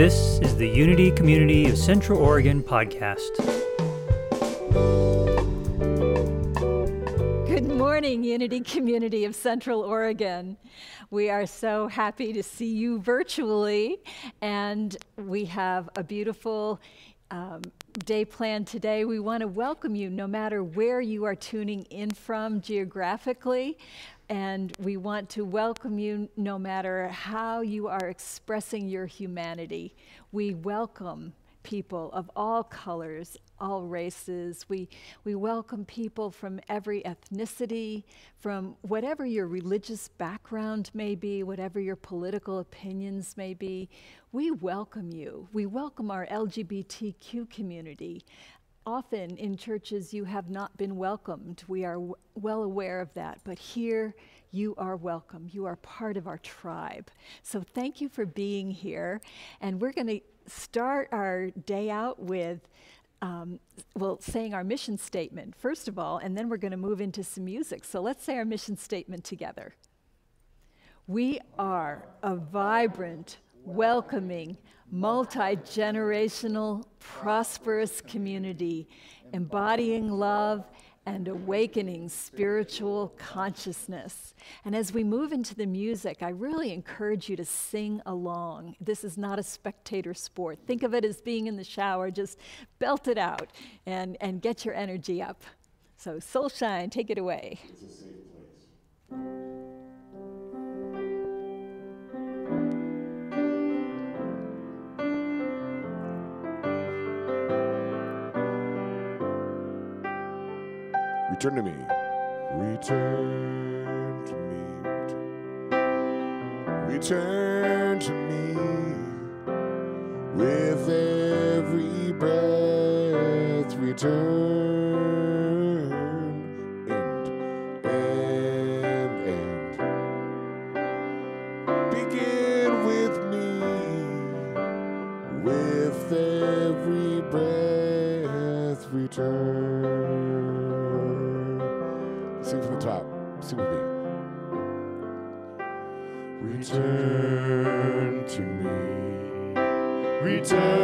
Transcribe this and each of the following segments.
This is the Unity Community of Central Oregon podcast. Good morning, Unity Community of Central Oregon. We are so happy to see you virtually, and we have a beautiful um, day planned today. We want to welcome you no matter where you are tuning in from geographically. And we want to welcome you no matter how you are expressing your humanity. We welcome people of all colors, all races. We, we welcome people from every ethnicity, from whatever your religious background may be, whatever your political opinions may be. We welcome you. We welcome our LGBTQ community. Often in churches, you have not been welcomed. We are w- well aware of that. But here, you are welcome. You are part of our tribe. So thank you for being here. And we're going to start our day out with. Um, well, saying our mission statement, first of all, and then we're going to move into some music. So let's say our mission statement together. We are a vibrant, welcoming, multi generational, prosperous community, embodying love and awakening spiritual consciousness. And as we move into the music, I really encourage you to sing along. This is not a spectator sport. Think of it as being in the shower, just belt it out and, and get your energy up. So, Soulshine, take it away. Return to me. Return to me. Return to me. With every breath, return. Return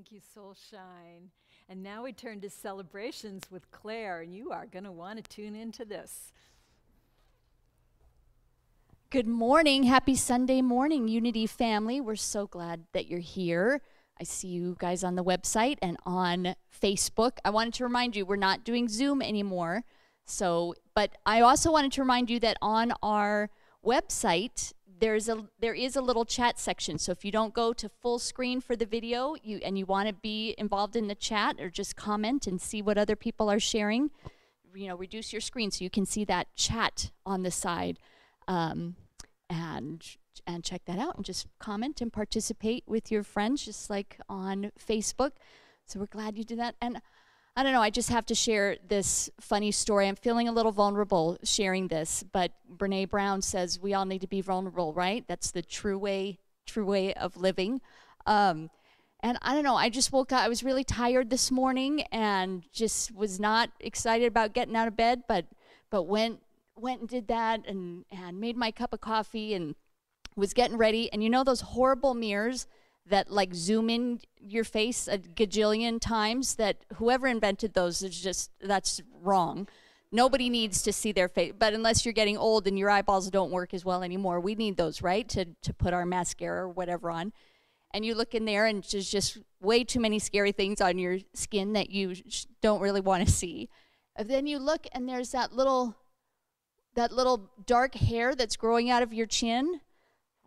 Thank you, Soulshine. And now we turn to celebrations with Claire, and you are going to want to tune into this. Good morning. Happy Sunday morning, Unity family. We're so glad that you're here. I see you guys on the website and on Facebook. I wanted to remind you we're not doing Zoom anymore. So, but I also wanted to remind you that on our website there's a there is a little chat section. So if you don't go to full screen for the video, you and you want to be involved in the chat or just comment and see what other people are sharing, you know, reduce your screen so you can see that chat on the side, um, and and check that out and just comment and participate with your friends, just like on Facebook. So we're glad you did that and. I don't know, I just have to share this funny story. I'm feeling a little vulnerable sharing this, but Brene Brown says we all need to be vulnerable, right? That's the true way, true way of living. Um, and I don't know, I just woke up, I was really tired this morning and just was not excited about getting out of bed, but but went went and did that and, and made my cup of coffee and was getting ready. And you know those horrible mirrors that like zoom in your face a gajillion times that whoever invented those is just that's wrong. Nobody needs to see their face but unless you're getting old and your eyeballs don't work as well anymore we need those right to, to put our mascara or whatever on. And you look in there and there's just way too many scary things on your skin that you don't really want to see. And then you look and there's that little that little dark hair that's growing out of your chin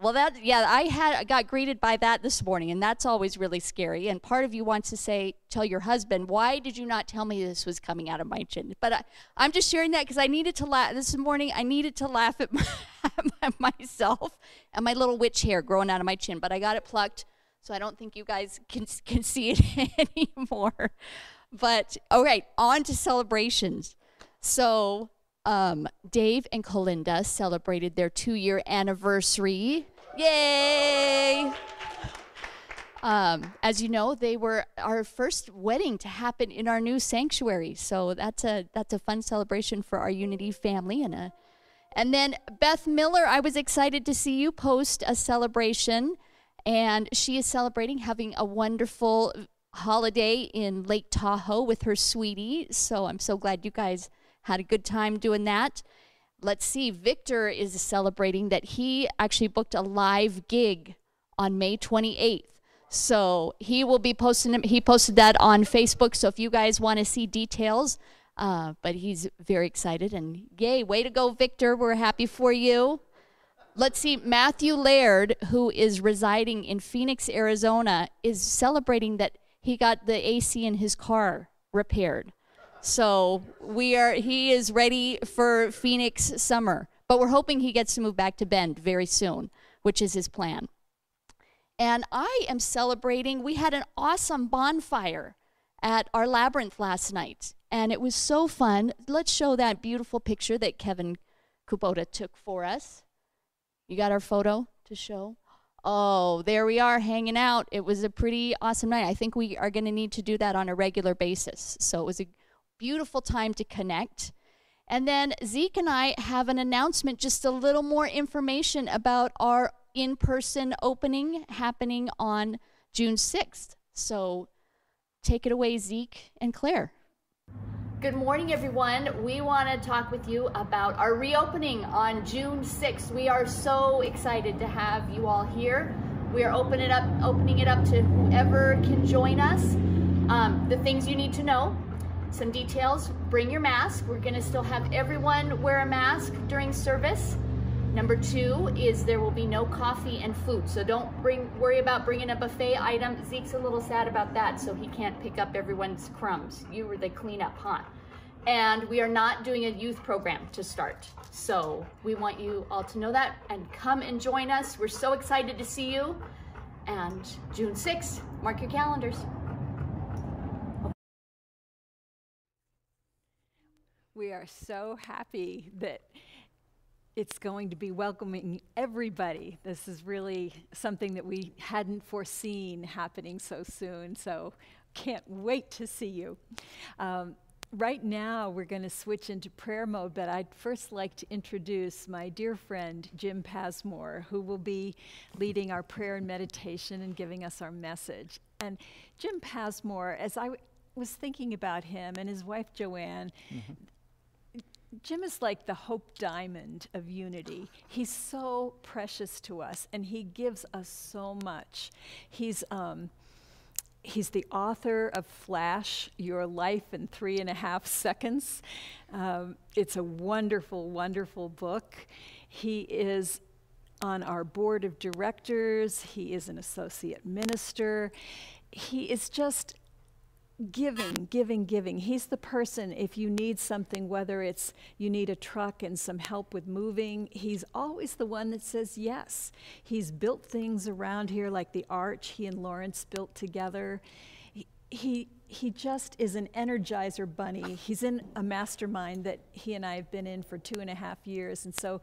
well, that yeah, I had got greeted by that this morning, and that's always really scary. And part of you wants to say, tell your husband, why did you not tell me this was coming out of my chin? But I, am just sharing that because I needed to laugh this morning. I needed to laugh at, my, myself and my little witch hair growing out of my chin, but I got it plucked, so I don't think you guys can can see it anymore. But all right, on to celebrations. So um, Dave and Colinda celebrated their two year anniversary Yay! Um, as you know, they were our first wedding to happen in our new sanctuary. So that's a that's a fun celebration for our Unity family and a and then Beth Miller, I was excited to see you post a celebration and she is celebrating having a wonderful holiday in Lake Tahoe with her sweetie. So I'm so glad you guys had a good time doing that let's see, Victor is celebrating that he actually booked a live gig on May 28th. So he will be posting, he posted that on Facebook. So if you guys want to see details, uh, but he's very excited and yay, way to go, Victor. We're happy for you. Let's see, Matthew Laird, who is residing in Phoenix, Arizona, is celebrating that he got the AC in his car repaired. So we are he is ready for Phoenix summer, but we're hoping he gets to move back to Bend very soon, which is his plan. And I am celebrating. We had an awesome bonfire at our labyrinth last night, and it was so fun. Let's show that beautiful picture that Kevin Kubota took for us. You got our photo to show? Oh, there we are hanging out. It was a pretty awesome night. I think we are going to need to do that on a regular basis. So it was a beautiful time to connect. And then Zeke and I have an announcement, just a little more information about our in person opening happening on June 6th. So take it away, Zeke and Claire. Good morning, everyone. We want to talk with you about our reopening on June 6th. We are so excited to have you all here. We are opening it up, opening it up to whoever can join us. Um, the things you need to know some details, bring your mask. We're gonna still have everyone wear a mask during service. Number two is there will be no coffee and food. So don't bring worry about bringing a buffet item. Zeke's a little sad about that, so he can't pick up everyone's crumbs. You were the cleanup, huh? And we are not doing a youth program to start. So we want you all to know that and come and join us. We're so excited to see you. And June 6th, mark your calendars. We are so happy that it's going to be welcoming everybody. This is really something that we hadn't foreseen happening so soon, so can't wait to see you. Um, right now, we're going to switch into prayer mode, but I'd first like to introduce my dear friend, Jim Passmore, who will be leading our prayer and meditation and giving us our message. And Jim Passmore, as I was thinking about him and his wife Joanne, Jim is like the hope diamond of unity. He's so precious to us, and he gives us so much. He's um, he's the author of Flash: Your Life in Three and a Half Seconds. Um, it's a wonderful, wonderful book. He is on our board of directors. He is an associate minister. He is just giving, giving, giving. He's the person, if you need something, whether it's you need a truck and some help with moving, he's always the one that says yes. He's built things around here like the arch he and Lawrence built together. He, he, just is an energizer bunny. He's in a mastermind that he and I have been in for two and a half years. And so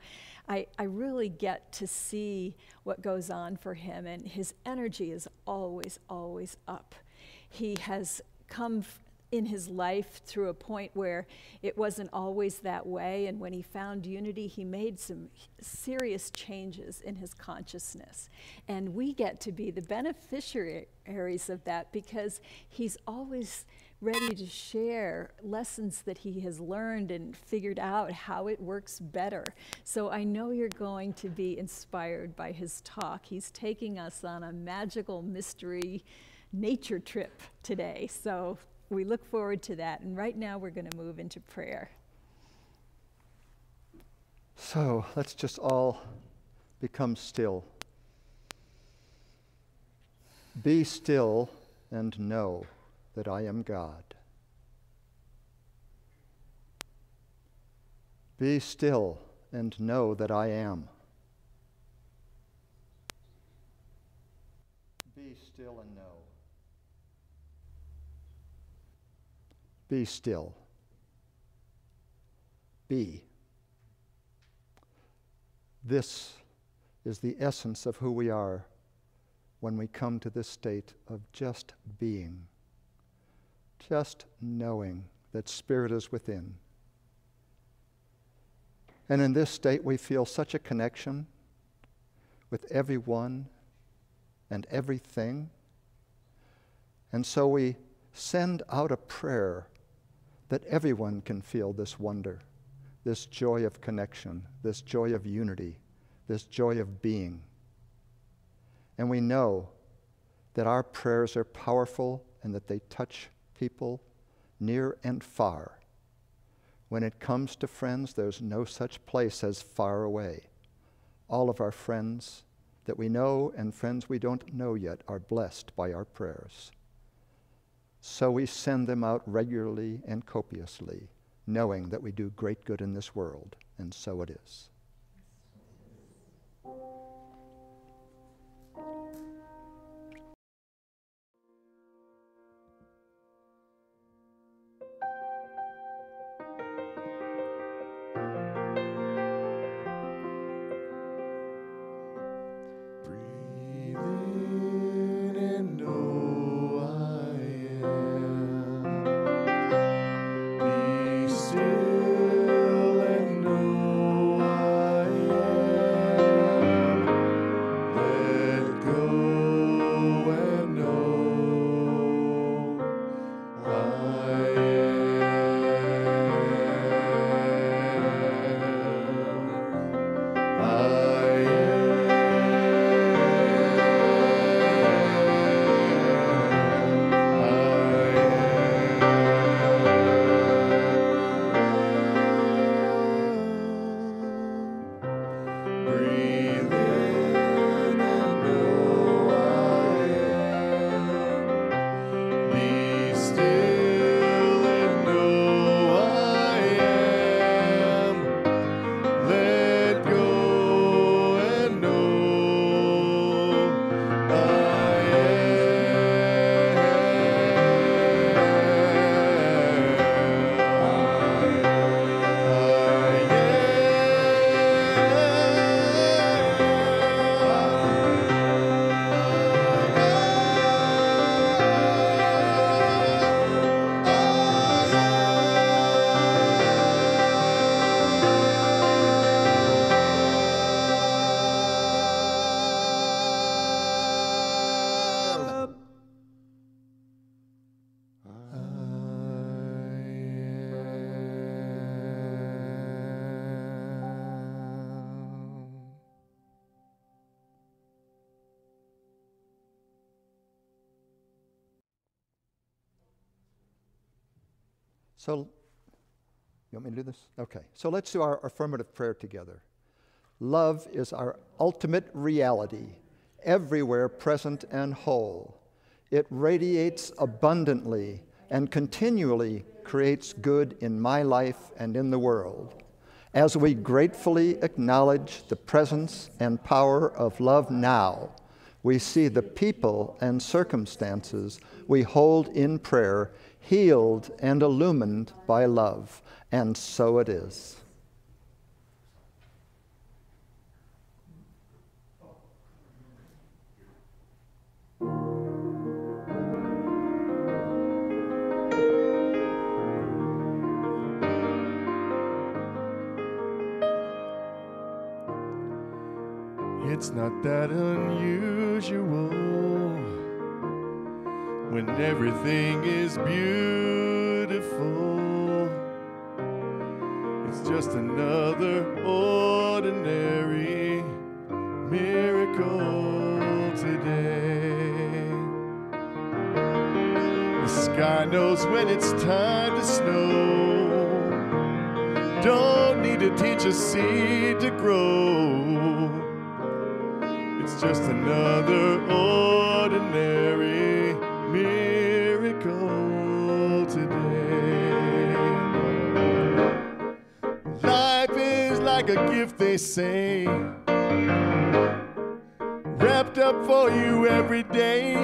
I, I really get to see what goes on for him. And his energy is always, always up. He has come in his life through a point where it wasn't always that way. And when he found unity, he made some serious changes in his consciousness. And we get to be the beneficiaries of that because he's always ready to share lessons that he has learned and figured out how it works better. So I know you're going to be inspired by his talk. He's taking us on a magical mystery nature trip today. So we look forward to that. And right now we're going to move into prayer. So let's just all become still. Be still and know that I am God. Be still and know that I am. Be still and know. Be still. Be. This is the essence of who we are when we come to this state of just being, just knowing that Spirit is within. And in this state, we feel such a connection with everyone and everything. And so we send out a prayer that everyone can feel this wonder, this joy of connection, this joy of unity, this joy of being. And we know that our prayers are powerful and that they touch people near and far. When it comes to friends, there's no such place as far away. All of our friends that we know and friends we don't know yet are blessed by our prayers. So we send them out regularly and copiously, knowing that we do great good in this world, and so it is. So, you want me to do this? Okay. So let's do our affirmative prayer together. Love is our ultimate reality, everywhere present and whole. It radiates abundantly and continually creates good in my life and in the world. As we gratefully acknowledge the presence and power of love now, we see the people and circumstances we hold in prayer healed and illumined by love. And so it is. It's not that unusual when everything is beautiful. It's just another ordinary miracle today. The sky knows when it's time to snow. Don't need to teach a seed to grow. It's just another ordinary like a gift, they say, wrapped up for you every day.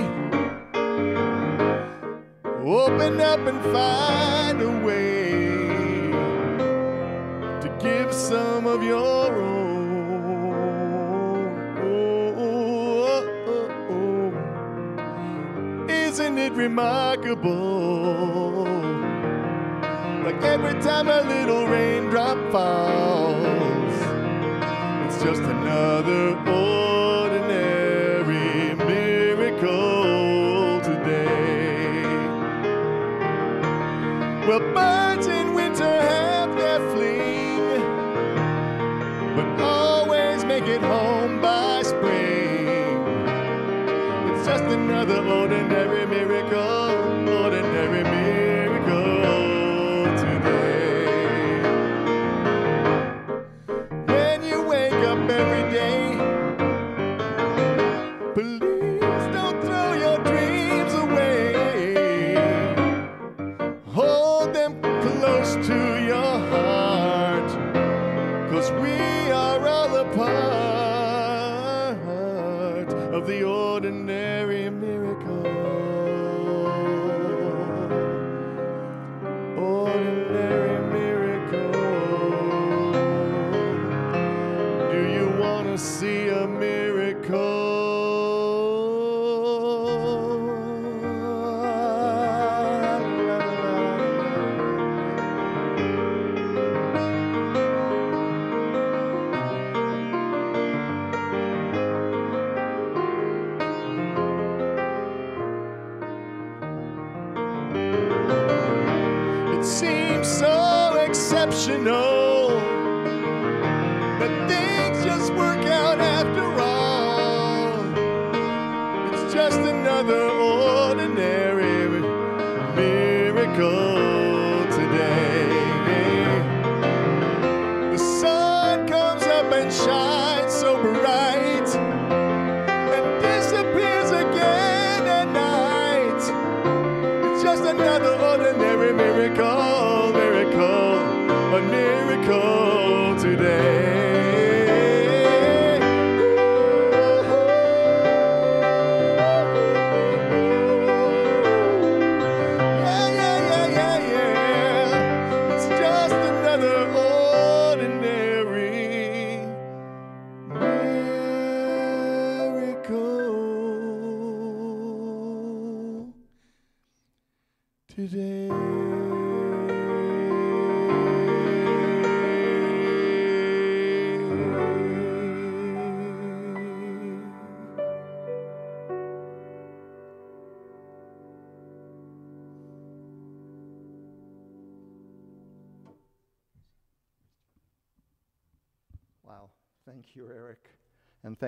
Open up and find a way to give some of your own. Isn't it remarkable? Like every time a little raindrop falls, just another ordinary miracle today. Well,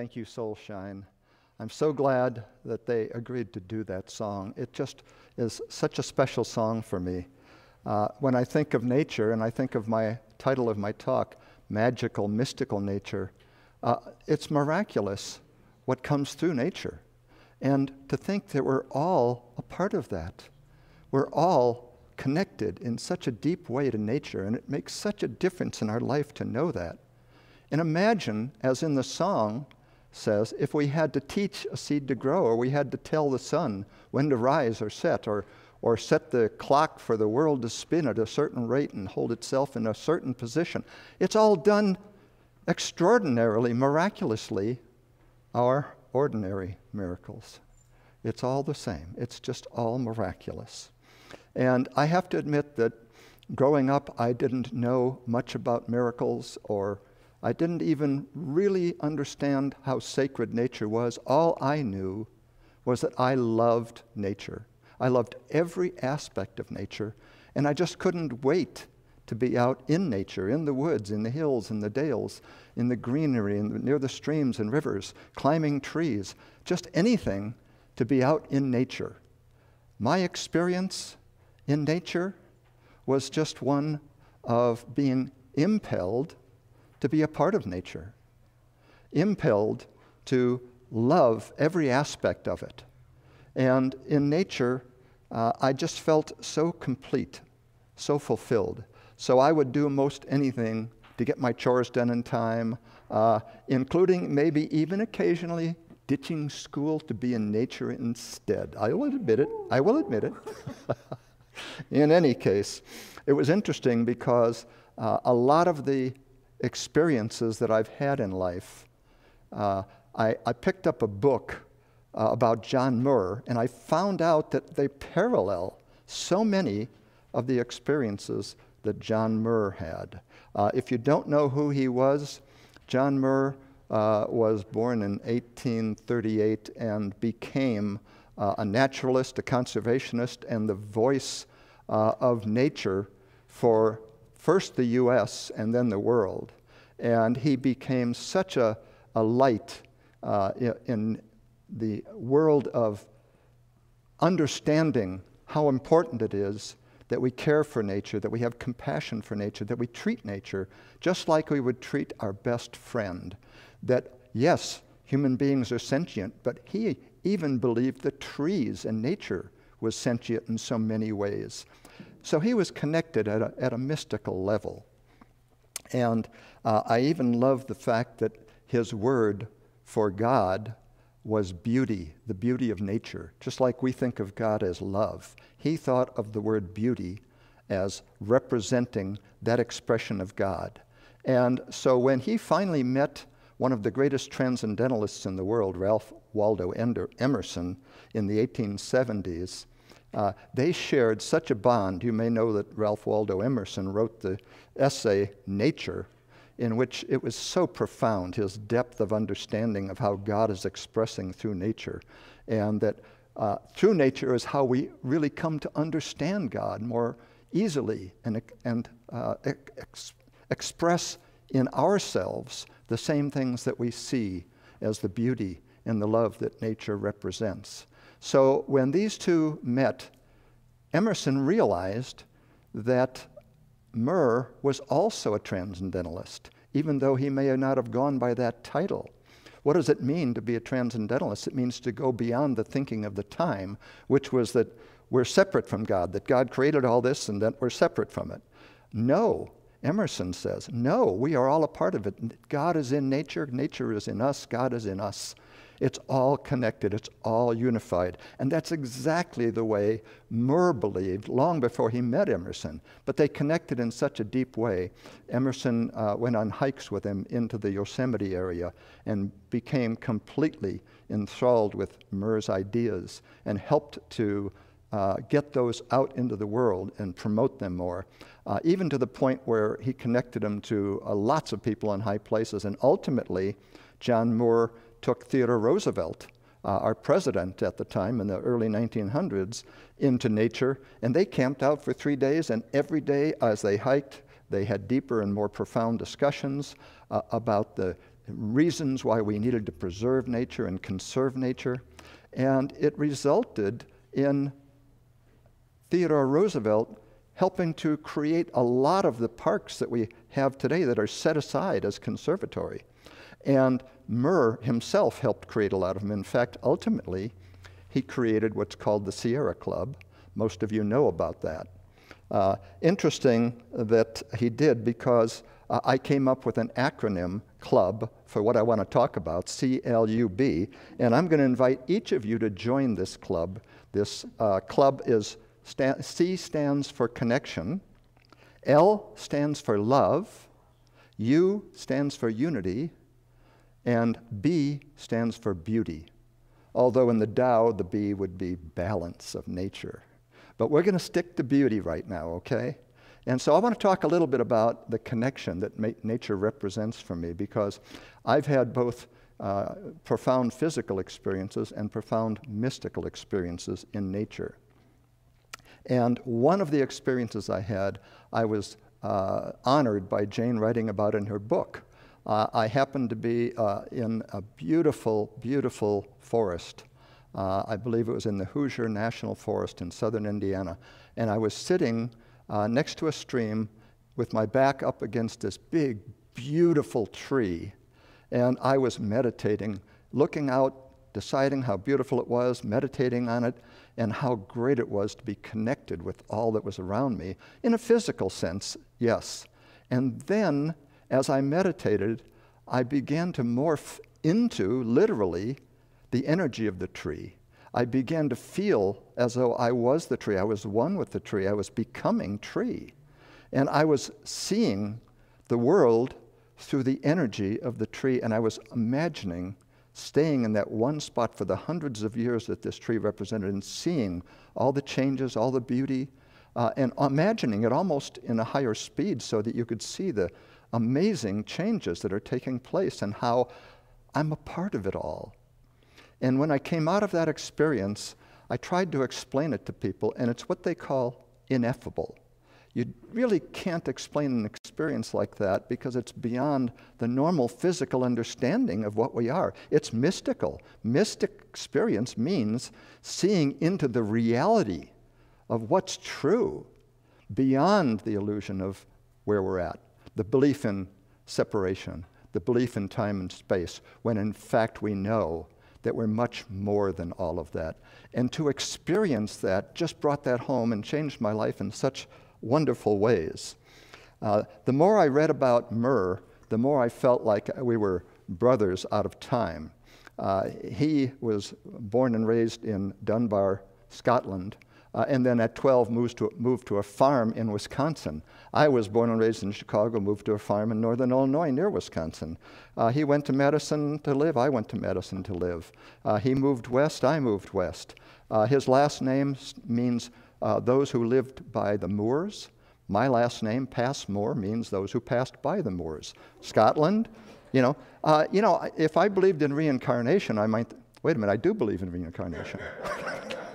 thank you, Soulshine. I'm so glad that they agreed to do that song. It just is such a special song for me. Uh, when I think of nature, and I think of my title of my talk, Magical, Mystical Nature, uh, it's miraculous what comes through nature. And to think that we're all a part of that. We're all connected in such a deep way to nature, and it makes such a difference in our life to know that. And imagine, as in the song says, if we had to teach a seed to grow, or we had to tell the sun when to rise or set, or, or set the clock for the world to spin at a certain rate and hold itself in a certain position. It's all done extraordinarily, miraculously, our ordinary miracles. It's all the same, it's just all miraculous. And I have to admit that growing up, I didn't know much about miracles or I didn't even really understand how sacred nature was. All I knew was that I loved nature. I loved every aspect of nature, and I just couldn't wait to be out in nature, in the woods, in the hills, in the dales, in the greenery, in the, near the streams and rivers, climbing trees, just anything to be out in nature. My experience in nature was just one of being impelled to be a part of nature, impelled to love every aspect of it. And in nature, uh, I just felt so complete, so fulfilled. So I would do most anything to get my chores done in time, uh, including maybe even occasionally ditching school to be in nature instead. I will admit it. I will admit it. in any case, it was interesting because uh, a lot of the experiences that I've had in life, uh, I, I, picked up a book uh, about John Muir, and I found out that they parallel so many of the experiences that John Muir had. Uh, if you don't know who he was, John Muir uh, was born in 1838 and became uh, a naturalist, a conservationist, and the voice uh, of nature for first the US and then the world. And he became such a, a light uh, in the world of understanding how important it is that we care for nature, that we have compassion for nature, that we treat nature just like we would treat our best friend that yes, human beings are sentient, but he even believed that trees and nature was sentient in so many ways. So he was connected at a, at a mystical level. And uh, I even love the fact that his word for God was beauty, the beauty of nature. Just like we think of God as love, he thought of the word beauty as representing that expression of God. And so when he finally met one of the greatest transcendentalists in the world, Ralph Waldo Emerson, in the 1870s, uh, they shared such a bond. You may know that Ralph Waldo Emerson wrote the essay Nature, in which it was so profound, his depth of understanding of how God is expressing through nature, and that uh, through nature is how we really come to understand God more easily and, and uh, ex- express in ourselves the same things that we see as the beauty and the love that nature represents. So when these two met, Emerson realized that Muir was also a transcendentalist, even though he may not have gone by that title. What does it mean to be a transcendentalist? It means to go beyond the thinking of the time, which was that we're separate from God, that God created all this and that we're separate from it. No, Emerson says, no, we are all a part of it. God is in nature, nature is in us, God is in us. It's all connected, it's all unified. And that's exactly the way Muir believed long before he met Emerson. But they connected in such a deep way. Emerson uh, went on hikes with him into the Yosemite area and became completely enthralled with Muir's ideas and helped to uh, get those out into the world and promote them more, uh, even to the point where he connected them to uh, lots of people in high places. And ultimately, John Muir took Theodore Roosevelt, uh, our president at the time in the early 1900s, into nature, and they camped out for three days, and every day as they hiked, they had deeper and more profound discussions uh, about the reasons why we needed to preserve nature and conserve nature. And it resulted in Theodore Roosevelt helping to create a lot of the parks that we have today that are set aside as conservatory. And Muir himself helped create a lot of them. In fact, ultimately, he created what's called the Sierra Club. Most of you know about that. Uh, interesting that he did because uh, I came up with an acronym club for what I want to talk about, CLUB, and I'm going to invite each of you to join this club. This uh, club is sta- C stands for connection, L stands for love, U stands for unity, and B stands for beauty. Although in the Tao, the B would be balance of nature. But we're going to stick to beauty right now, okay? And so I want to talk a little bit about the connection that nature represents for me because I've had both uh, profound physical experiences and profound mystical experiences in nature. And one of the experiences I had, I was uh, honored by Jane writing about in her book. Uh, I happened to be uh, in a beautiful, beautiful forest. Uh, I believe it was in the Hoosier National Forest in southern Indiana. And I was sitting uh, next to a stream with my back up against this big, beautiful tree. And I was meditating, looking out, deciding how beautiful it was, meditating on it, and how great it was to be connected with all that was around me. In a physical sense, yes. And then, as I meditated, I began to morph into, literally, the energy of the tree. I began to feel as though I was the tree. I was one with the tree. I was becoming tree. And I was seeing the world through the energy of the tree, and I was imagining staying in that one spot for the hundreds of years that this tree represented and seeing all the changes, all the beauty, uh, and imagining it almost in a higher speed so that you could see the amazing changes that are taking place and how I'm a part of it all. And when I came out of that experience, I tried to explain it to people, and it's what they call ineffable. You really can't explain an experience like that because it's beyond the normal physical understanding of what we are. It's mystical. Mystic experience means seeing into the reality of what's true beyond the illusion of where we're at, the belief in separation, the belief in time and space, when in fact we know that we're much more than all of that. And to experience that just brought that home and changed my life in such wonderful ways. Uh, the more I read about Muir, the more I felt like we were brothers out of time. Uh, he was born and raised in Dunbar, Scotland, uh, and then at 12 moved to, moved to a farm in Wisconsin. I was born and raised in Chicago, moved to a farm in northern Illinois near Wisconsin. Uh, he went to Madison to live, I went to Madison to live. Uh, he moved west, I moved west. Uh, his last name means uh, those who lived by the moors. My last name, Passmore, means those who passed by the moors. Scotland, you know, uh, you know, if I believed in reincarnation, I might, wait a minute, I do believe in reincarnation.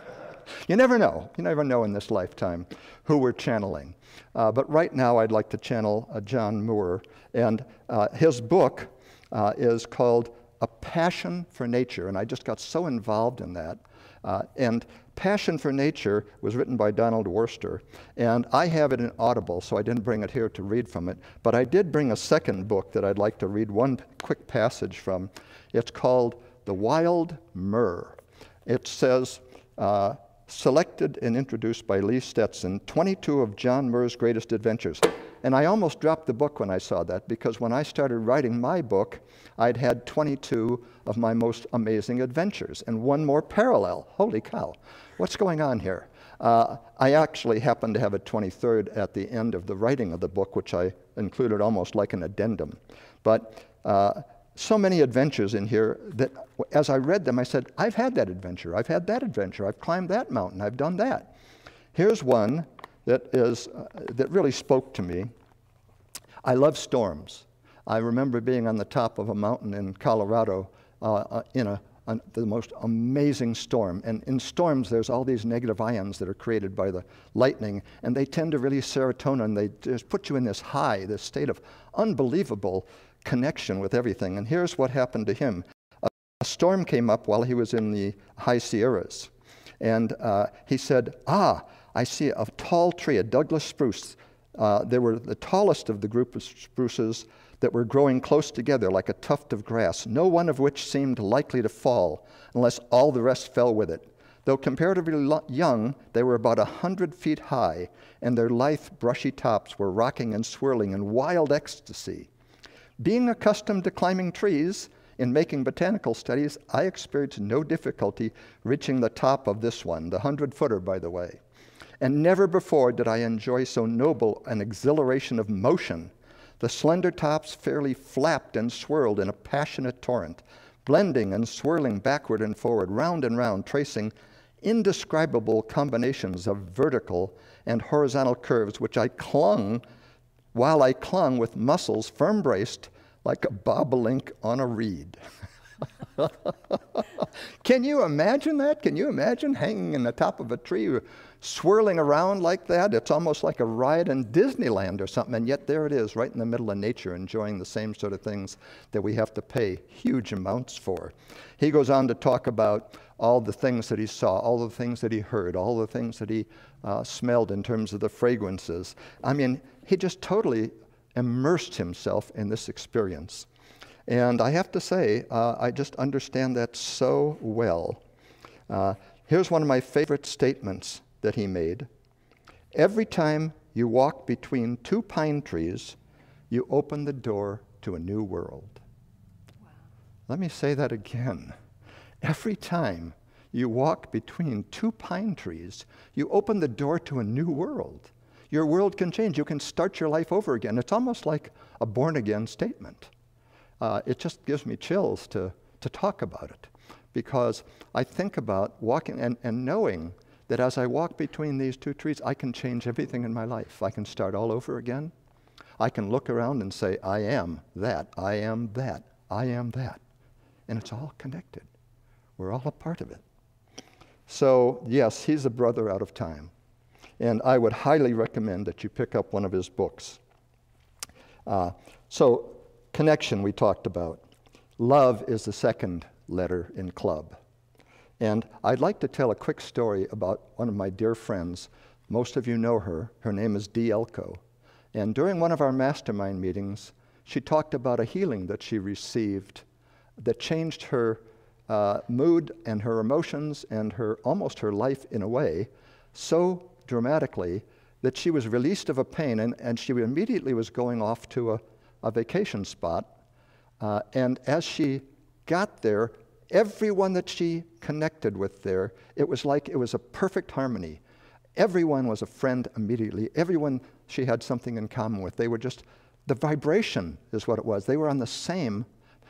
You never know. You never know in this lifetime who we're channeling. Uh, but right now, I'd like to channel uh, John Muir. And uh, his book uh, is called A Passion for Nature. And I just got so involved in that. Uh, and Passion for Nature was written by Donald Worster. And I have it in Audible, so I didn't bring it here to read from it. But I did bring a second book that I'd like to read one quick passage from. It's called The Wild Muir. It says, uh, selected and introduced by Lee Stetson, 22 of John Muir's greatest adventures. And I almost dropped the book when I saw that because when I started writing my book, I'd had 22 of my most amazing adventures and one more parallel. Holy cow, what's going on here? Uh, I actually happened to have a 23rd at the end of the writing of the book, which I included almost like an addendum. But uh, so many adventures in here that as I read them, I said, I've had that adventure, I've had that adventure, I've climbed that mountain, I've done that. Here's one that, is, uh, that really spoke to me. I love storms. I remember being on the top of a mountain in Colorado uh, uh, in a, a, the most amazing storm. And in storms, there's all these negative ions that are created by the lightning, and they tend to release serotonin. They just put you in this high, this state of unbelievable connection with everything. And here's what happened to him a, a storm came up while he was in the high Sierras. And uh, he said, Ah, I see a tall tree, a Douglas spruce. Uh, they were the tallest of the group of spruces that were growing close together like a tuft of grass, no one of which seemed likely to fall unless all the rest fell with it. Though comparatively young, they were about a hundred feet high, and their lithe, brushy tops were rocking and swirling in wild ecstasy. Being accustomed to climbing trees in making botanical studies, I experienced no difficulty reaching the top of this one, the hundred footer, by the way. And never before did I enjoy so noble an exhilaration of motion. The slender tops fairly flapped and swirled in a passionate torrent, blending and swirling backward and forward, round and round, tracing indescribable combinations of vertical and horizontal curves, which I clung while I clung with muscles firm braced like a bobolink on a reed. Can you imagine that? Can you imagine hanging in the top of a tree, swirling around like that? It's almost like a ride in Disneyland or something, and yet there it is, right in the middle of nature, enjoying the same sort of things that we have to pay huge amounts for. He goes on to talk about all the things that he saw, all the things that he heard, all the things that he uh, smelled in terms of the fragrances. I mean, he just totally immersed himself in this experience. And I have to say, uh, I just understand that so well. Uh, here's one of my favorite statements that he made Every time you walk between two pine trees, you open the door to a new world. Wow. Let me say that again. Every time you walk between two pine trees, you open the door to a new world. Your world can change. You can start your life over again. It's almost like a born again statement uh, it just gives me chills to, to talk about it because I think about walking and, and knowing that as I walk between these two trees, I can change everything in my life. I can start all over again. I can look around and say, I am that, I am that, I am that. And it's all connected. We're all a part of it. So, yes, he's a brother out of time. And I would highly recommend that you pick up one of his books. Uh, so, Connection, we talked about. Love is the second letter in club. And I'd like to tell a quick story about one of my dear friends. Most of you know her. Her name is Dee Elko. And during one of our mastermind meetings, she talked about a healing that she received that changed her uh, mood and her emotions and her almost her life in a way so dramatically that she was released of a pain and, and she immediately was going off to a a vacation spot. Uh, and as she got there, everyone that she connected with there, it was like it was a perfect harmony. Everyone was a friend immediately. Everyone she had something in common with. They were just, the vibration is what it was. They were on the same.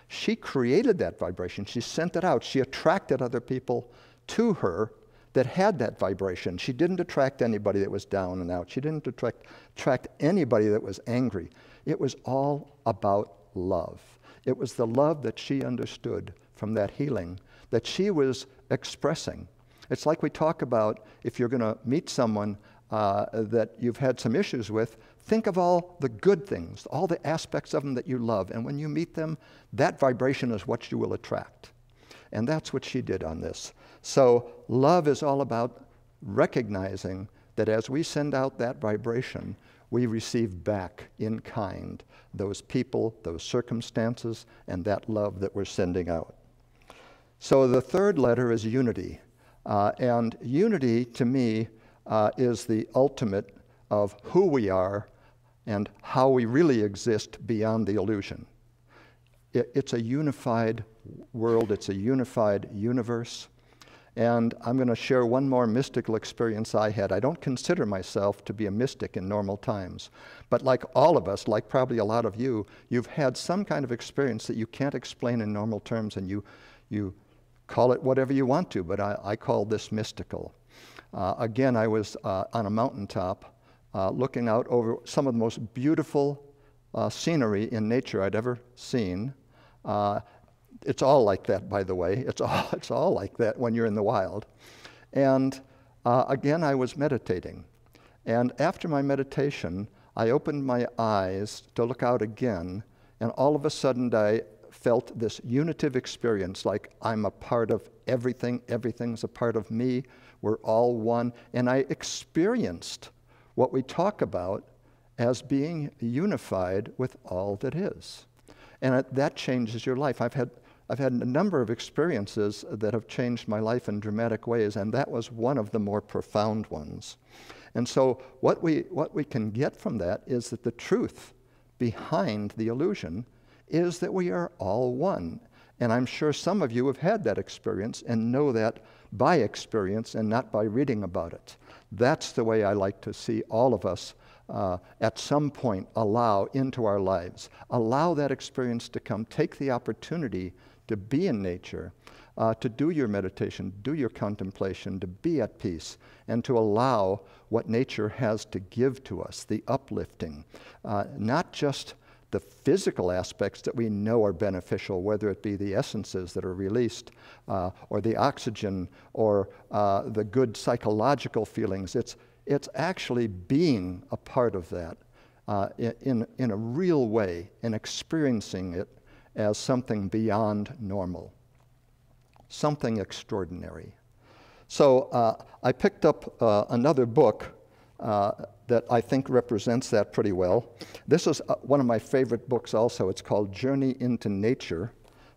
She created that vibration. She sent it out. She attracted other people to her that had that vibration. She didn't attract anybody that was down and out. She didn't attract, attract anybody that was angry. It was all about love. It was the love that she understood from that healing that she was expressing. It's like we talk about if you're going to meet someone uh, that you've had some issues with, think of all the good things, all the aspects of them that you love. And when you meet them, that vibration is what you will attract. And that's what she did on this. So, love is all about recognizing that as we send out that vibration, we receive back in kind those people, those circumstances, and that love that we're sending out. So the third letter is unity. Uh, and unity, to me, uh, is the ultimate of who we are and how we really exist beyond the illusion. It, it's a unified world, it's a unified universe. And I'm going to share one more mystical experience I had. I don't consider myself to be a mystic in normal times. But like all of us, like probably a lot of you, you've had some kind of experience that you can't explain in normal terms, and you, you call it whatever you want to, but I, I call this mystical. Uh, again, I was uh, on a mountaintop uh, looking out over some of the most beautiful uh, scenery in nature I'd ever seen. Uh, it's all like that, by the way. It's all, it's all like that when you're in the wild. And uh, again, I was meditating. And after my meditation, I opened my eyes to look out again, and all of a sudden I felt this unitive experience like I'm a part of everything, everything's a part of me, we're all one. And I experienced what we talk about as being unified with all that is. And that changes your life. I've had, I've had a number of experiences that have changed my life in dramatic ways, and that was one of the more profound ones. And so, what we, what we can get from that is that the truth behind the illusion is that we are all one. And I'm sure some of you have had that experience and know that by experience and not by reading about it. That's the way I like to see all of us uh, at some point allow into our lives. Allow that experience to come. Take the opportunity to be in nature, uh, to do your meditation, do your contemplation, to be at peace, and to allow what nature has to give to us the uplifting, uh, not just the physical aspects that we know are beneficial, whether it be the essences that are released, uh, or the oxygen, or uh, the good psychological feelings. It's, it's actually being a part of that uh, in, in a real way and experiencing it as something beyond normal, something extraordinary. So uh, I picked up uh, another book uh, that I think represents that pretty well. This is uh, one of my favorite books also. It's called Journey into Nature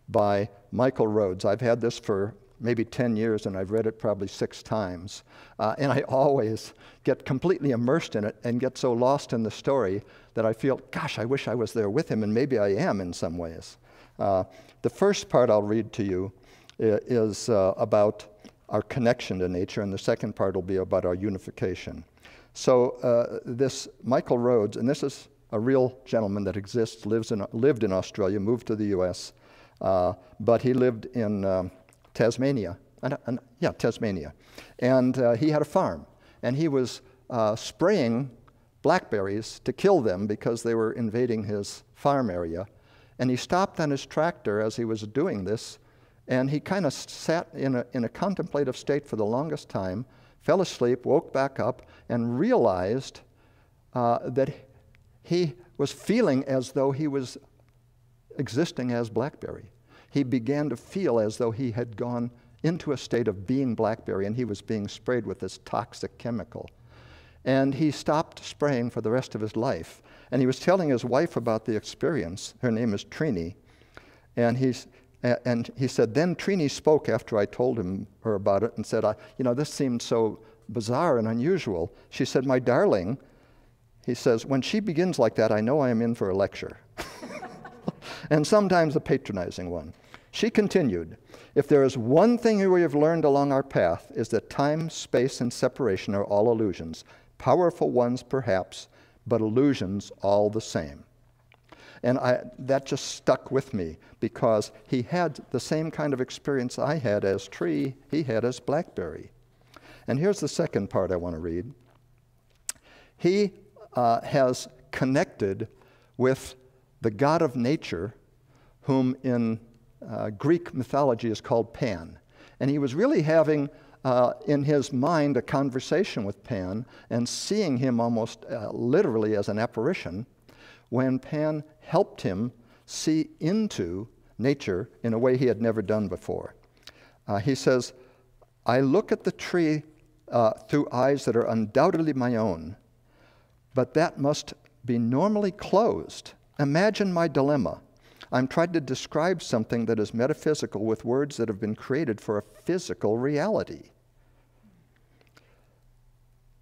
by Michael Roads. I've had this for maybe 10 years and I've read it probably six times. Uh, and I always get completely immersed in it and get so lost in the story that I feel, gosh, I wish I was there with him, and maybe I am in some ways. Uh, the first part I'll read to you is uh, about our connection to nature, and the second part will be about our unification. So uh, this Michael Roads, and this is a real gentleman that exists, lives in, lived in Australia, moved to the U.S., uh, but he lived in um, Tasmania. And, and, yeah, Tasmania. And uh, he had a farm, and he was uh, spraying blackberries to kill them because they were invading his farm area. And he stopped on his tractor as he was doing this, and he kind of sat in a, in a contemplative state for the longest time fell asleep, woke back up, and realized uh, that he was feeling as though he was existing as Blackberry. He began to feel as though he had gone into a state of being Blackberry and he was being sprayed with this toxic chemical. And he stopped spraying for the rest of his life. And he was telling his wife about the experience. Her name is Treenie. And he's, and he said, then Treenie spoke after I told him her about it and said, I, you know, this seemed so bizarre and unusual. She said, my darling, he says, when she begins like that, I know I am in for a lecture. and sometimes a patronizing one. She continued, if there is one thing we have learned along our path is that time, space, and separation are all illusions. Powerful ones, perhaps, but illusions all the same. And I, that just stuck with me because he had the same kind of experience I had as tree, he had as blackberry. And here's the second part I want to read. He uh, has connected with the God of nature, whom in uh, Greek mythology is called Pan. And he was really having uh, in his mind a conversation with Pan and seeing him almost uh, literally as an apparition when Pan helped him see into nature in a way he had never done before. Uh, he says, I look at the tree uh, through eyes that are undoubtedly my own, but that must be normally closed. Imagine my dilemma. I'm trying to describe something that is metaphysical with words that have been created for a physical reality.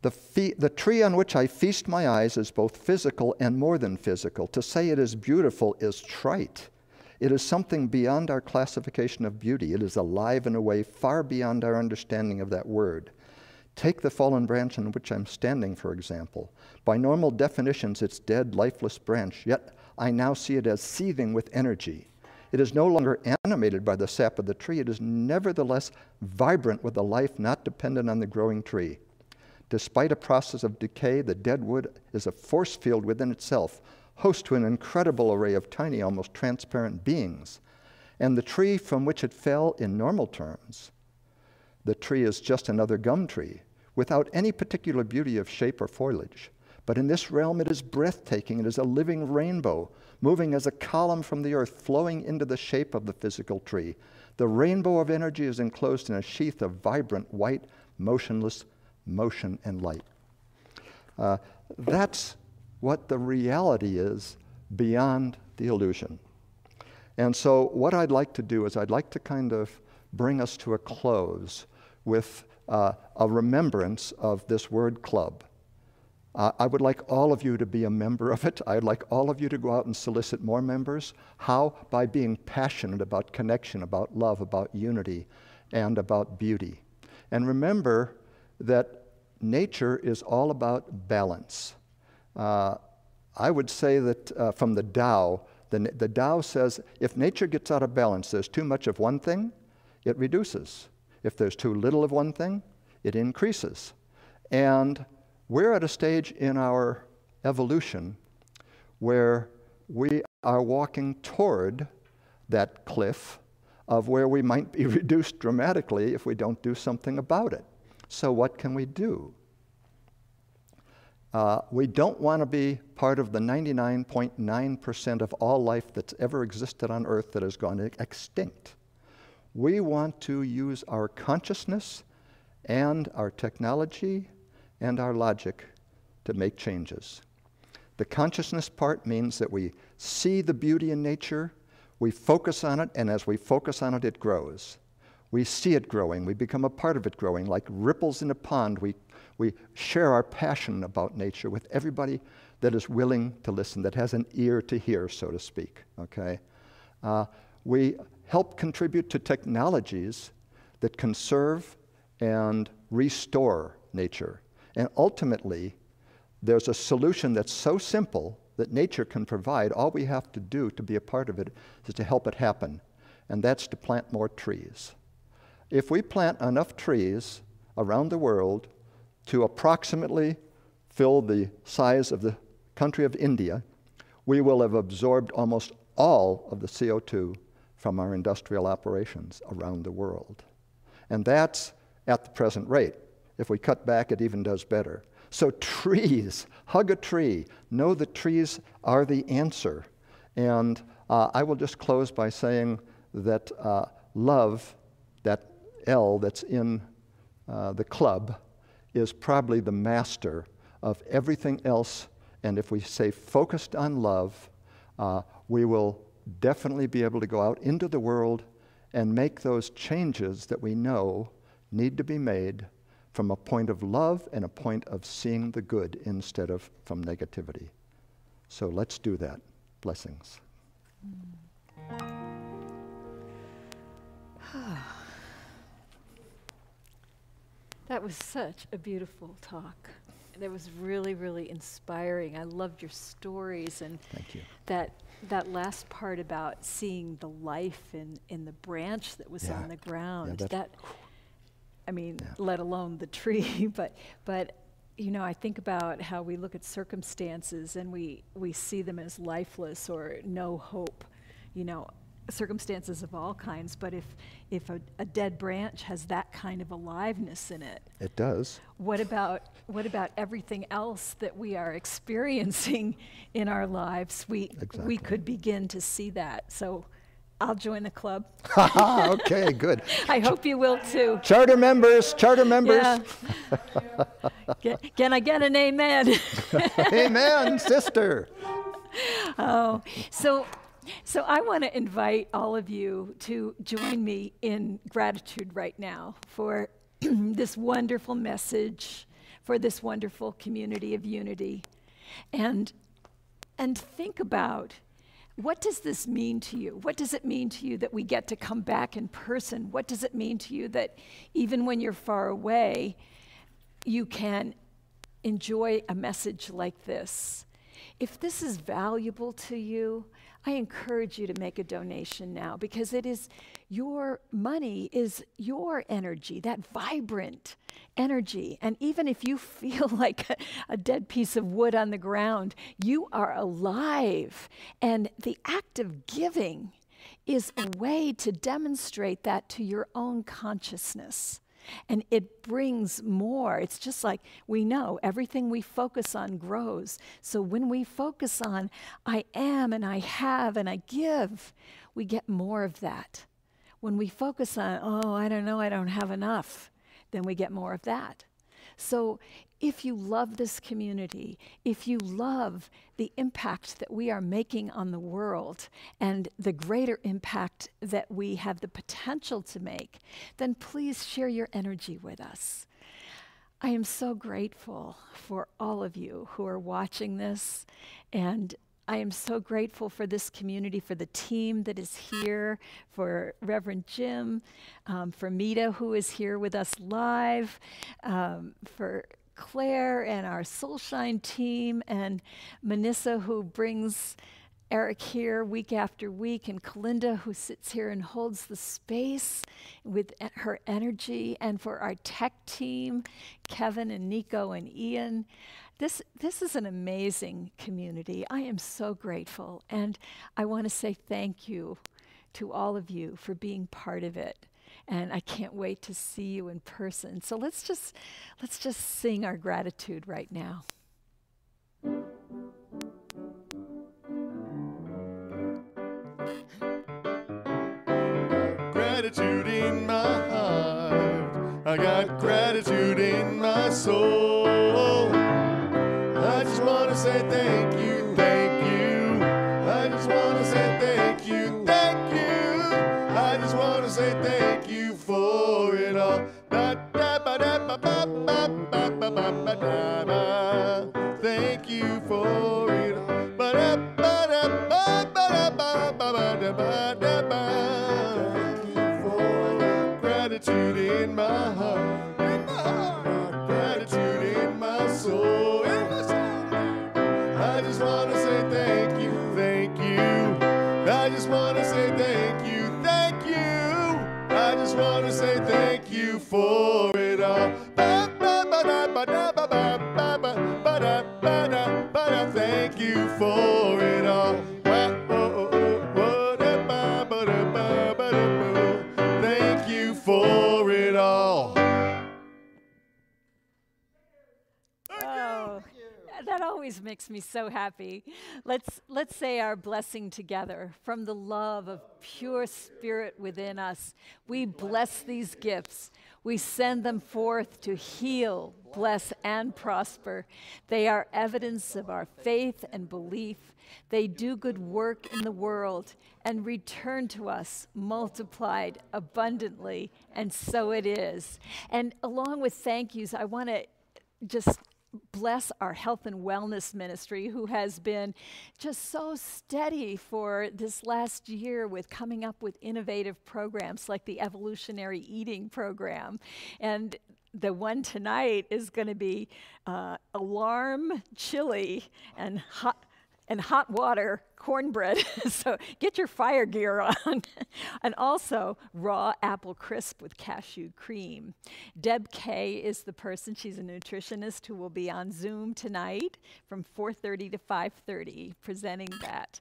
The, fe- the tree on which I feast my eyes is both physical and more than physical. To say it is beautiful is trite. It is something beyond our classification of beauty. It is alive in a way far beyond our understanding of that word. Take the fallen branch on which I'm standing, for example. By normal definitions, it's dead, lifeless branch, yet I now see it as seething with energy. It is no longer animated by the sap of the tree. It is nevertheless vibrant with a life not dependent on the growing tree. Despite a process of decay, the dead wood is a force field within itself, host to an incredible array of tiny, almost transparent beings. And the tree from which it fell, in normal terms, the tree is just another gum tree, without any particular beauty of shape or foliage. But in this realm, it is breathtaking. It is a living rainbow, moving as a column from the earth, flowing into the shape of the physical tree. The rainbow of energy is enclosed in a sheath of vibrant, white, motionless motion and light. Uh, that's what the reality is beyond the illusion. And so, what I'd like to do is, I'd like to kind of bring us to a close with uh, a remembrance of this word club. Uh, I would like all of you to be a member of it. I'd like all of you to go out and solicit more members. How? By being passionate about connection, about love, about unity, and about beauty. And remember that nature is all about balance. Uh, I would say that uh, from the Tao, the, the Tao says if nature gets out of balance, there's too much of one thing, it reduces. If there's too little of one thing, it increases. And we're at a stage in our evolution where we are walking toward that cliff of where we might be reduced dramatically if we don't do something about it. So, what can we do? Uh, we don't want to be part of the 99.9% of all life that's ever existed on Earth that has gone extinct. We want to use our consciousness and our technology and our logic to make changes. The consciousness part means that we see the beauty in nature, we focus on it, and as we focus on it, it grows. We see it growing, we become a part of it growing. Like ripples in a pond, we, we share our passion about nature with everybody that is willing to listen, that has an ear to hear, so to speak. Okay? Uh, we help contribute to technologies that conserve and restore nature. And ultimately, there's a solution that's so simple that nature can provide. All we have to do to be a part of it is to help it happen, and that's to plant more trees. If we plant enough trees around the world to approximately fill the size of the country of India, we will have absorbed almost all of the CO2 from our industrial operations around the world. And that's at the present rate. If we cut back, it even does better. So, trees, hug a tree. Know that trees are the answer. And uh, I will just close by saying that uh, love, that L that's in uh, the club, is probably the master of everything else. And if we say focused on love, uh, we will definitely be able to go out into the world and make those changes that we know need to be made from a point of love and a point of seeing the good instead of from negativity. So let's do that. Blessings. that was such a beautiful talk. That was really, really inspiring. I loved your stories and Thank you. that that last part about seeing the life in, in the branch that was Yeah. on the ground. that's- that I mean, Yeah. let alone the tree, but but you know, I think about how we look at circumstances and we we see them as lifeless or no hope. You know, circumstances of all kinds, but if if a, a dead branch has that kind of aliveness in it, It does. what about what about everything else that we are experiencing in our lives? We we could begin to see that. So I'll join the club. okay, good. I hope you will too. Charter members, charter members. Yeah. Can I get an amen? Amen, sister. oh, so so I want to invite all of you to join me in gratitude right now for this wonderful message, for this wonderful community of unity, and and think about what does this mean to you? What does it mean to you that we get to come back in person? What does it mean to you that even when you're far away, you can enjoy a message like this? If this is valuable to you, I encourage you to make a donation now because it is your money is your energy, that vibrant energy. And even if you feel like a, a dead piece of wood on the ground, you are alive. And the act of giving is a way to demonstrate that to your own consciousness. And it brings more. It's just like we know everything we focus on grows. So when we focus on, I am and I have and I give, we get more of that. When we focus on, oh, I don't know, I don't have enough, then we get more of that. So if you love this community, if you love the impact that we are making on the world and the greater impact that we have the potential to make, then please share your energy with us. I am so grateful for all of you who are watching this and I am so grateful for this community, for the team that is here, for Reverend Jim, um, for Mita, who is here with us live, um, for Claire and our Soulshine team, and Manissa, who brings Eric here week after week, and Kalinda, who sits here and holds the space with her energy, and for our tech team, Kevin and Nico and Ian. This, this is an amazing community. I am so grateful, and I want to say thank you to all of you for being part of it and I can't wait to see you in person. So let's just let's just sing our gratitude right now. Gratitude in my heart. I got gratitude in my soul. I just want to say thank you, Thank ba, da, boo. Thank you for it all. Oh, that always makes me so happy. Let's let's say our blessing together from the love of pure spirit within us. We bless these gifts. We send them forth to heal, bless and prosper. They are evidence of our faith and belief. They do good work in the world and return to us multiplied abundantly, and so it is. And along with thank yous, I want to just bless our health and wellness ministry who has been just so steady for this last year with coming up with innovative programs like the evolutionary eating program. And the one tonight is going to be uh, alarm chili and hot and hot water cornbread. so get your fire gear on. and also raw apple crisp with cashew cream. Deb Kay is the person, she's a nutritionist who will be on Zoom tonight from 4:30 to 5:30 presenting that.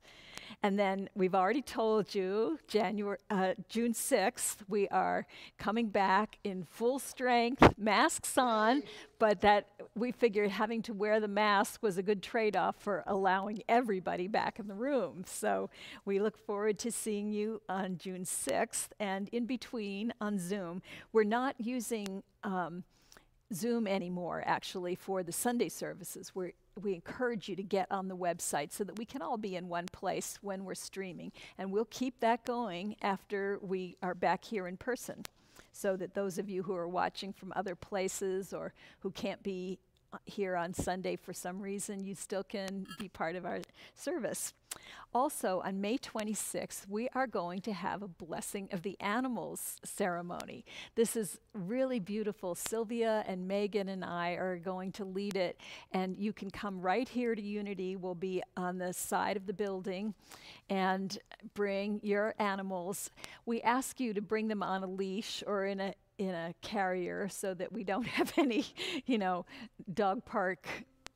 And then we've already told you, January, uh, June 6th, we are coming back in full strength, masks on, but that we figured having to wear the mask was a good trade off for allowing everybody back in the room. So we look forward to seeing you on June 6th and in between on Zoom. We're not using um, Zoom anymore, actually, for the Sunday services. We're we encourage you to get on the website so that we can all be in one place when we're streaming. And we'll keep that going after we are back here in person so that those of you who are watching from other places or who can't be here on Sunday for some reason, you still can be part of our service. Also, on May 26th, we are going to have a blessing of the animals ceremony. This is really beautiful. Sylvia and Megan and I are going to lead it, and you can come right here to Unity. We'll be on the side of the building and bring your animals. We ask you to bring them on a leash or in a in a carrier so that we don't have any, you know, dog park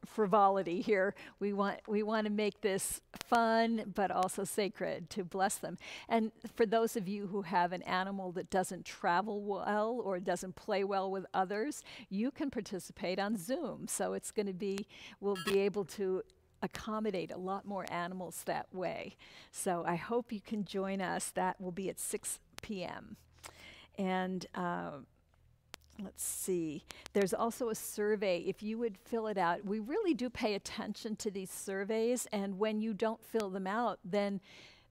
frivolity here. We want we want to make this fun but also sacred to bless them. And for those of you who have an animal that doesn't travel well or doesn't play well with others, you can participate on Zoom. So it's going to be we'll be able to accommodate a lot more animals that way. So I hope you can join us. That will be at 6 p.m. And uh, let's see, there's also a survey. If you would fill it out, we really do pay attention to these surveys. And when you don't fill them out, then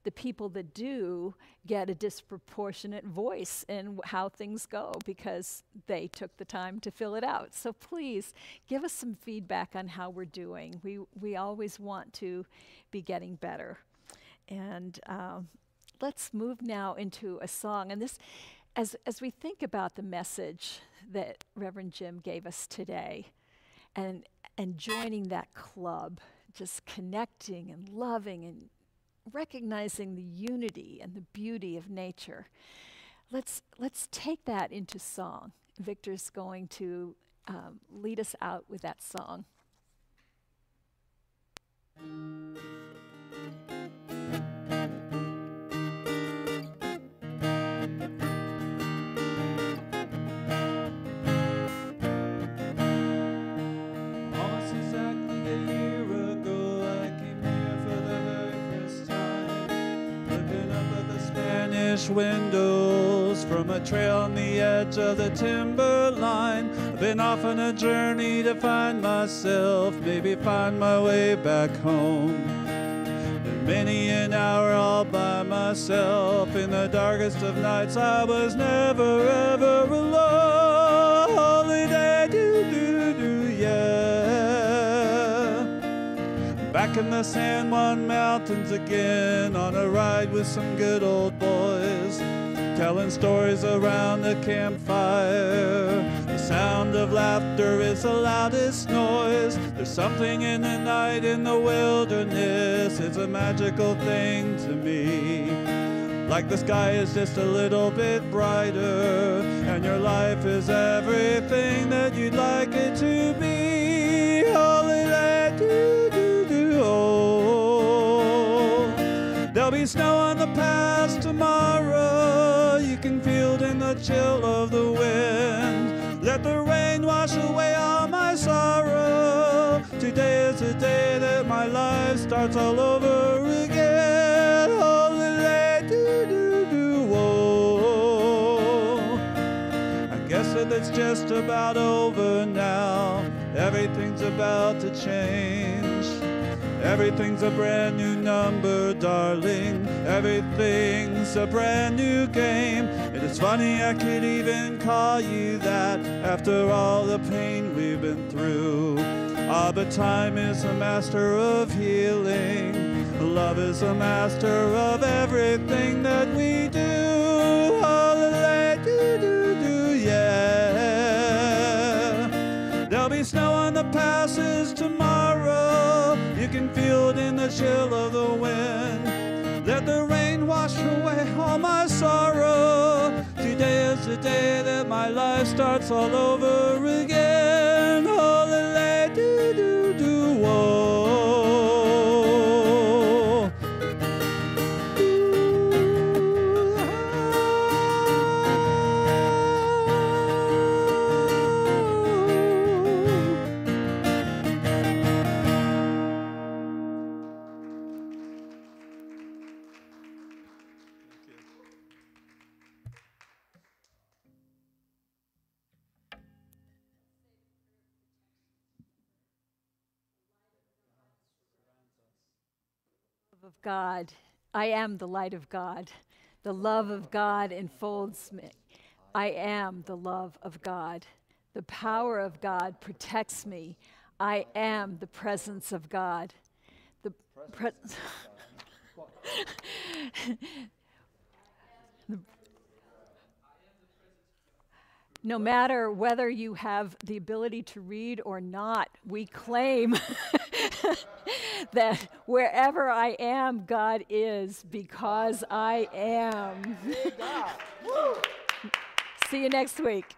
the people that do get a disproportionate voice in how things go because they took the time to fill it out. So please give us some feedback on how we're doing. We, we always want to be getting better. And um, let's move now into a song. And this, as, as we think about the message that Reverend Jim gave us today, and, and joining that club, just connecting and loving and recognizing the unity and the beauty of nature. Let's, let's take that into song. Victor's going to um, lead us out with that song. Windows from a trail on the edge of the timberline. I've been off on a journey to find myself, maybe find my way back home. And many an hour all by myself in the darkest of nights, I was never ever alone. In the San Juan Mountains again on a ride with some good old boys, telling stories around the campfire. The sound of laughter is the loudest noise. There's something in the night in the wilderness, it's a magical thing to me. Like the sky is just a little bit brighter, and your life is everything that you'd like it to be. Snow on the past tomorrow. You can feel it in the chill of the wind. Let the rain wash away all my sorrow. Today is the day that my life starts all over again. Holiday, do do do, oh. I guess that it's just about over now. Everything's about to change. Everything's a brand new number, darling. Everything's a brand new game. It is funny I could even call you that after all the pain we've been through. Ah, but time is a master of healing. Love is a master of everything that we do. Holiday, do do do, yeah. There'll be snow on the passes tomorrow. In the chill of the wind. Let the rain wash away all my sorrow. Today is the day that my life starts all over again. I am the light of God. The love of God enfolds me. I am the love of God. The power of God protects me. I am the presence of God. The pre- no matter whether you have the ability to read or not, we claim that wherever I am, God is because I am. See you next week.